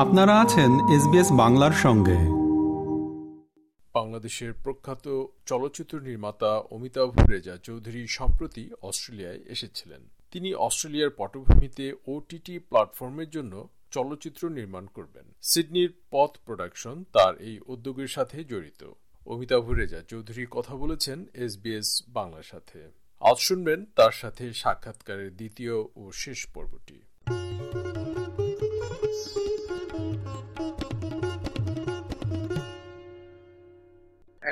আপনারা আছেন এসবিএস বাংলার সঙ্গে। বাংলাদেশের প্রখ্যাত চলচ্চিত্র নির্মাতা অমিতাভ রেজা চৌধুরী সম্প্রতি অস্ট্রেলিয়ায় এসেছিলেন। তিনি অস্ট্রেলিয়ার পটভূমিতে ওটিটি প্ল্যাটফর্মের জন্য চলচ্চিত্র নির্মাণ করবেন। সিডনির পথ প্রোডাকশন তার এই উদ্যোগের সাথে জড়িত। অমিতাভ রেজা চৌধুরী কথা বলেছেন এসবিএস বাংলার সাথে। আজ শুনবেন তার সাথে সাক্ষাৎকারের দ্বিতীয় ও শেষ পর্বটি।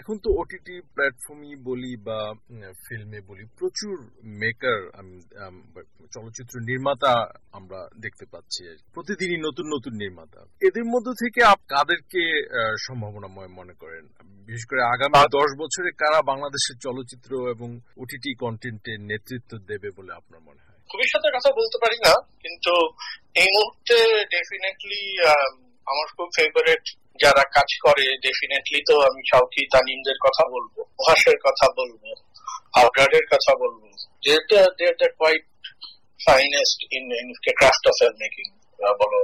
এখন তো ওটিটি প্ল্যাটফর্মই বলি বা ফিল্মে বলি প্রচুর মেকার চলচ্চিত্র নির্মাতা আমরা দেখতে পাচ্ছি প্রতিদিনই নতুন নতুন নির্মাতা। এদের মধ্যে থেকে আপ কাদেরকে সম্ভাবনাময় মনে করেন? বিশেষ করে আগামী দশ বছরে কারা বাংলাদেশের চলচ্চিত্র এবং ওটিটি কন্টেন্টের নেতৃত্ব দেবে বলে আপনার মনে হয়? ভবিষ্যতের কথা বলতে পারি না কিন্তু এই মুহূর্তে ডেফিনেটলি আমার খুব ফেভারেট যারা কাজ করে ডেফিনেটলি তো আমি শাউকি তানিমদের কথা বলব মহাশের কথা বলব আবরারের কথা বলব। যেটা quite finest in in craft of film making বলো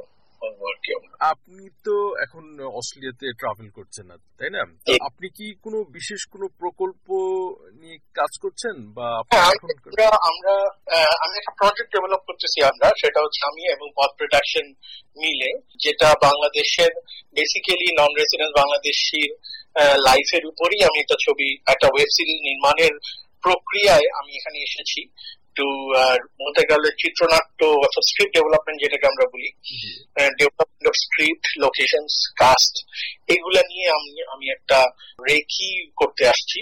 আপনি তো এখন অস্ট্রেলিয়াতে ট্রাভেল করছেন না তাই না? আপনি কি কোনো বিশেষ কোনো প্রকল্প নিয়ে কাজ করছেন বা হ্যাঁ, আমরা আমি একটা প্রজেক্ট ডেভেলপ করতেছি আমরা সেটা হচ্ছে আমি এবং পথ প্রোডাকশন মিলে যেটা বাংলাদেশের বেসিক্যালি নন রেসিডেন্ট বাংলাদেশির লাইফের উপরই আমি একটা ছবি একটা ওয়েব সিরিজ নির্মাণের প্রক্রিয়ায় আমি এখানে এসেছি। টু বলতে গেলে চিত্রনাট্য অর্থাৎ স্ক্রিপ্ট ডেভেলপমেন্ট যেটাকে আমরা বলি development of script location cast এগুলা নিয়ে আমি আমি একটা রেকি করতে আসছি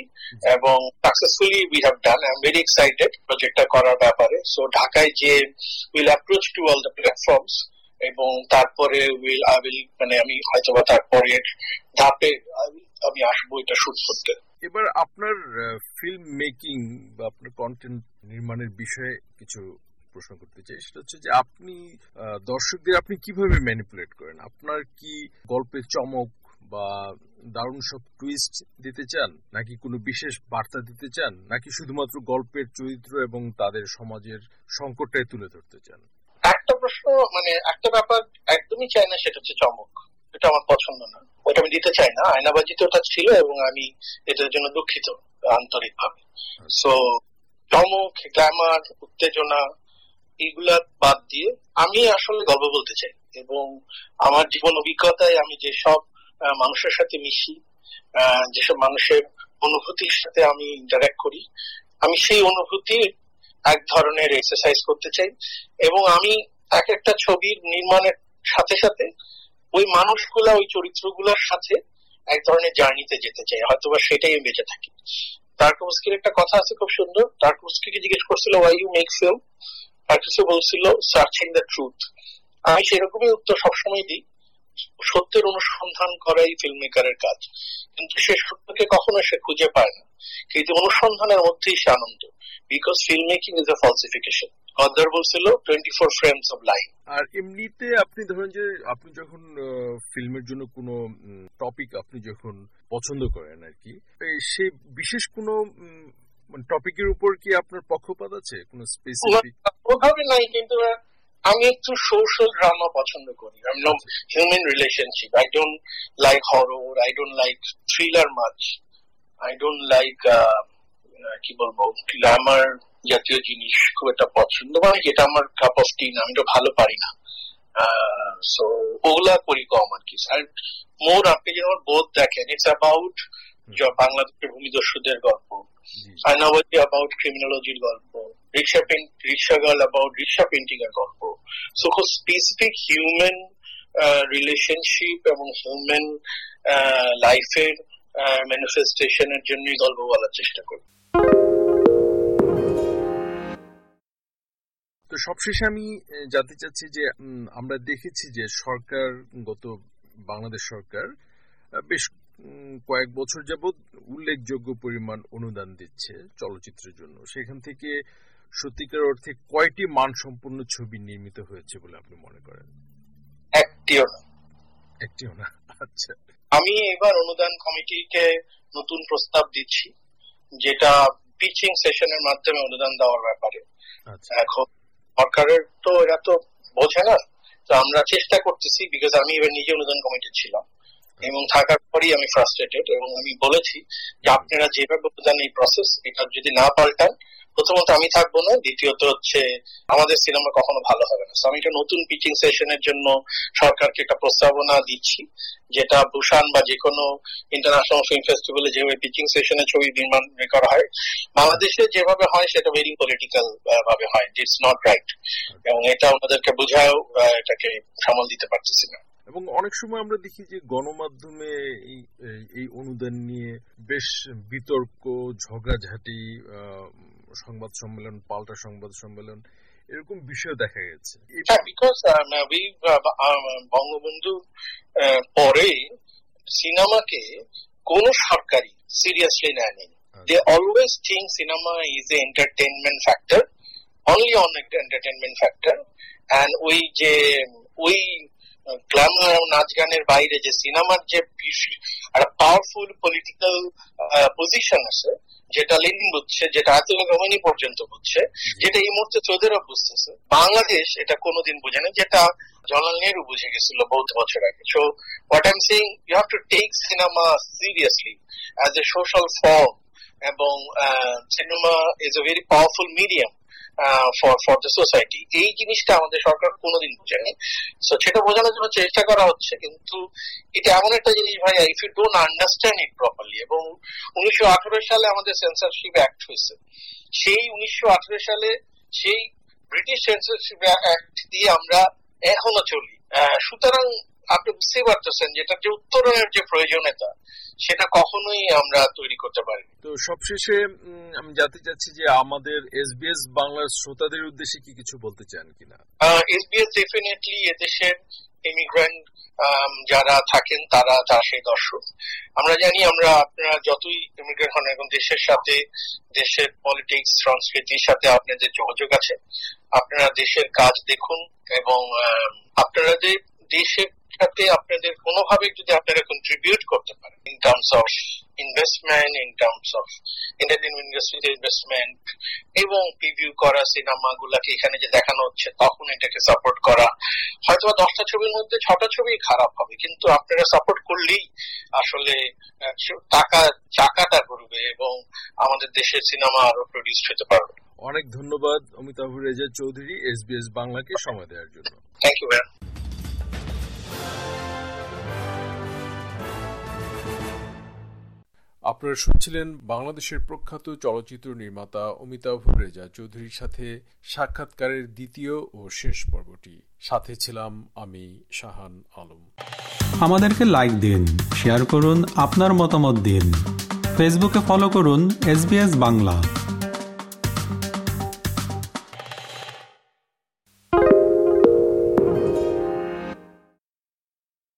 এবং successfully we have done I am very excited প্রজেক্টটা করার ব্যাপারে। সো ঢাকায় যে will approach to all the platforms এবং তারপরে উইল আই উইল মানে আমি হয়তো বা তারপরে ধাপে আমি আসব এটা শুট করতে। এবার আপনার ফিল্ম মেকিং বা আপনার কন্টেন্ট নির্মাণের বিষয়ে কিছু প্রশ্ন করতে চাই। সেটা হচ্ছে যে আপনি দর্শকদের আপনি কীভাবে ম্যানিপুলেট করেন? আপনার কি গল্পের চমক বা দারুণ সব টুইস্ট দিতে চান? নাকি কোনো বিশেষ বার্তা দিতে চান? নাকি শুধুমাত্র গল্পের চরিত্র এবং তাদের সমাজের সংকটটাই তুলে ধরতে চান? একটা প্রশ্ন মানে একটা ব্যাপার একদমই চাই না, সেটা হচ্ছে চমক। এটা আমার পছন্দ না। ওটা আমি দিতে চাই না। আয়নাবাজিতে ওটা ছিল এবং আমি এটার জন্য দুঃখিত আন্তরিক ভাবে সো চমক গ্ল্যামার উত্তেজনা, এগুলা বাদ দিয়ে আমি আসলে গল্প বলতে চাই। এবং আমার জীবন অভিজ্ঞতায় আমি যেসব মানুষের সাথে মিশি যেসব মানুষের অনুভূতির সাথে আমি ইন্টারাক্ট করি, আমি সেই অনুভূতি এক ধরনের এক্সারসাইজ করতে চাই। এবং আমি এক একটা ছবির নির্মাণের সাথে সাথে ওই মানুষগুলা, ওই চরিত্রগুলোর সাথে এক ধরনের জার্নিতে যেতে চাই হয়তো বা সেটাই বেঁচে থাকি। টার্কোস্কির একটা কথা আছে খুব সুন্দর। টার্কোস্কিকে জিজ্ঞেস করছিল why you make film Tarkovsky বলছিল সার্চিং দ্য ট্রুথ আমি সেরকমই উত্তর সবসময় দিই। সত্যের অনুসন্ধান করাই ফিল্ম মেকারের কাজ। কিন্তু সে সত্যকে কখনো সে খুঁজে পায় না। কিন্তু অনুসন্ধানের মধ্যেই সে আনন্দ। Because film making is a falsification Godard বলছিল twenty four frames of line আর এমনিতে আপনি ধরেন যে আপনি যখন ফিল্মের জন্য কোনো টপিক আপনি যখন পছন্দ করেন আর কি সে বিশেষ কোনো টপিকের উপর কি আপনার পক্ষপাত আছে? কোনো স্পেসিফিক ওভাবে নাই কিন্তু আমি একটু সোশ্যাল ড্রামা পছন্দ করি। আমি human relationship I don't like horror I don't like thriller much I don't like কি বলব গ্ল্যামার জাতীয় জিনিস খুব একটা পছন্দ মানে যেটা আমার কাপ অফ টি আমি তো ভালো পারি না। সো ওগুলা করি কম আর কি। আর মোর আপনি যেমন বোধ দেখেন ইটস অ্যাবাউট বাংলাদেশের ভূমিদস্যুদের গল্প আইনাবতী অ্যাবাউট ক্রিমিনোলজির গল্প rickshaw paint rickshaw girl about rickshaw painting এর গল্প। সো খুব স্পেসিফিক হিউম্যান রিলেশনশিপ এবং হিউম্যান লাইফের ম্যানিফেস্টেশনের জন্যই গল্প বলার চেষ্টা করি। তো সবশেষে আমি জানতে চাচ্ছি যে আমরা দেখেছি যে সরকার গত বাংলাদেশ সরকার বেশ কয়েক বছর যাবৎ উল্লেখযোগ্য পরিমাণ অনুদান দিচ্ছে চলচ্চিত্রের জন্য। সেখান থেকে সত্যিকার অর্থে কয়টি মানসম্পন্ন ছবি নির্মিত হয়েছে বলে আপনি মনে করেন? একটিও না। একটিও না? আচ্ছা। আমি এবার অনুদান কমিটিকে নতুন প্রস্তাব দিচ্ছি যেটা পিচিং সেশনের মাধ্যমে অনুদান দেওয়ার ব্যাপারে আচ্ছা। এখন সরকারের তো এরা তো বোঝে না তো আমরা চেষ্টা করতেছি বিকজ আমি এবার নিজে অনুদান কমিটি ছিলাম এবং থাকার পরই আমি ফ্রাস্ট্রেটেড এবং আমি বলেছি যে আপনারা যেভাবে অনুদান এই প্রসেস এটা যদি না পাল্টান প্রথমত আমি থাকব না, দ্বিতীয়ত হচ্ছে আমাদের সিনেমা কখনো ভালো হবে না। আমি একটা নতুন পিচিং সেশনের জন্য সরকারকে একটা প্রস্তাবনা দিচ্ছি, যেটা বুসান বা যে কোনো ইন্টারন্যাশনাল ফিল্ম ফেস্টিভ্যালে যেভাবে পিচিং সেশনে ছবি নির্মাণ করা হয়, বাংলাদেশে যেভাবে হয় সেটা ভেরি পলিটিক্যাল ভাবে হয় ইটস নট রাইট এবং এটা আমাদেরকে বোঝায়ও এটাকে সামল দিতে পারতেছি না। এবং অনেক সময় আমরা দেখি যে গণমাধ্যমে এই অনুদান নিয়ে বেশ বিতর্ক, ঝগড়াঝাটি সংবাদ সম্মেলন পাল্টা সংবাদ সম্মেলন এরকম বিষয় দেখা গেছে। বিকজ বঙ্গবন্ধু পরে সিনেমাকে কোন সরকারি সিরিয়াসলি নেয়নি they always think cinema is a entertainment factor only on entertainment factor and ওই যে ওই গ্ল্যামার নাচ গানের বাইরে যে সিনেমার যে একটা পাওয়ারফুল পলিটিক্যাল পজিশন আছে, যেটা লেনিন বুঝছে যেটা আয়তুল্লাহ রোমানি পর্যন্ত বুঝছে যেটা এই মুহূর্তে চৌধুরীরা বুঝতেছে বাংলাদেশ এটা কোনোদিন বুঝে না, যেটা জওয়াহরলাল নেহরু বুঝে গেছিল বহুত বছর আগে। So what I'm saying you have to take cinema seriously as a social form এবং cinema is a very powerful medium for for the society এই জিনিসটা আমাদের সরকার কোনোদিন বুঝেনি। সো সেটা বোঝানোর জন্য চেষ্টা করা হচ্ছে, কিন্তু এটা এমন একটা জিনিস ভাই if you don't understand it properly এবং উনিশশো আঠেরো সালে আমাদের সেন্সারশিপ অ্যাক্ট হয়েছে। সেই উনিশশো আঠারো সালে সেই ব্রিটিশ সেন্সারশিপ অ্যাক্ট দিয়ে আমরা এখনও চলি। সুতরাং আপনি বুঝতেই পারতেছেন যেটা যে উত্তরণের যে প্রয়োজনীয়তা সেটা কখনোই আমরা তৈরি করতে পারি তো সবশেষে আমি জানতে চাচ্ছি যে আমাদের এসবিএস বাংলার শ্রোতাদের উদ্দেশ্যে কি কিছু বলতে চান কিনা? এসবিএস ডেফিনেটলি এদেশের ইমিগ্রেন্ট যারা থাকেন তারা তারা সেই দর্শক। আমরা জানি আমরা আপনারা যতই ইমিগ্রেন্ট হন এখন দেশের সাথে দেশের পলিটিক্স সংস্কৃতির সাথে আপনাদের যোগাযোগ আছে আপনারা দেশের কাজ দেখুন এবং আপনারা যে দেশের সাথে আপনাদের কোনোভাবে যদি আপনারা কন্ট্রিবিউট করতে পারেন in terms of investment in terms of entertainment ইন্ডাস্ট্রিতে ইনভেস্টমেন্ট এবং প্রিভিউ করা সিনেমা গুলাকে এখানে যে দেখানো হচ্ছে তখন এটাকে সাপোর্ট করা। হয়তো দশটা ছবির মধ্যে ছটা ছবি খারাপ হবে কিন্তু আপনারা সাপোর্ট করলেই আসলে টাকা চাকাটা করবে এবং আমাদের দেশের সিনেমা আরও প্রডিউস হতে পারবে। অনেক ধন্যবাদ অমিতাভ রেজা চৌধুরী এসবিএস বাংলাকে সময় দেওয়ার জন্য। থ্যাংক ইউ ভাইয়া আপনারা শুনছিলেন বাংলাদেশের প্রখ্যাত চলচ্চিত্র নির্মাতা অমিতাভ রেজা চৌধুরীর সাথে সাক্ষাৎকারের দ্বিতীয় ও শেষ পর্বটি। সাথে ছিলাম আমি শাহান আলম। আমাদেরকে লাইক দিন শেয়ার করুন, আপনার মতামত দিন। ফেসবুকে ফলো করুন এস বাংলা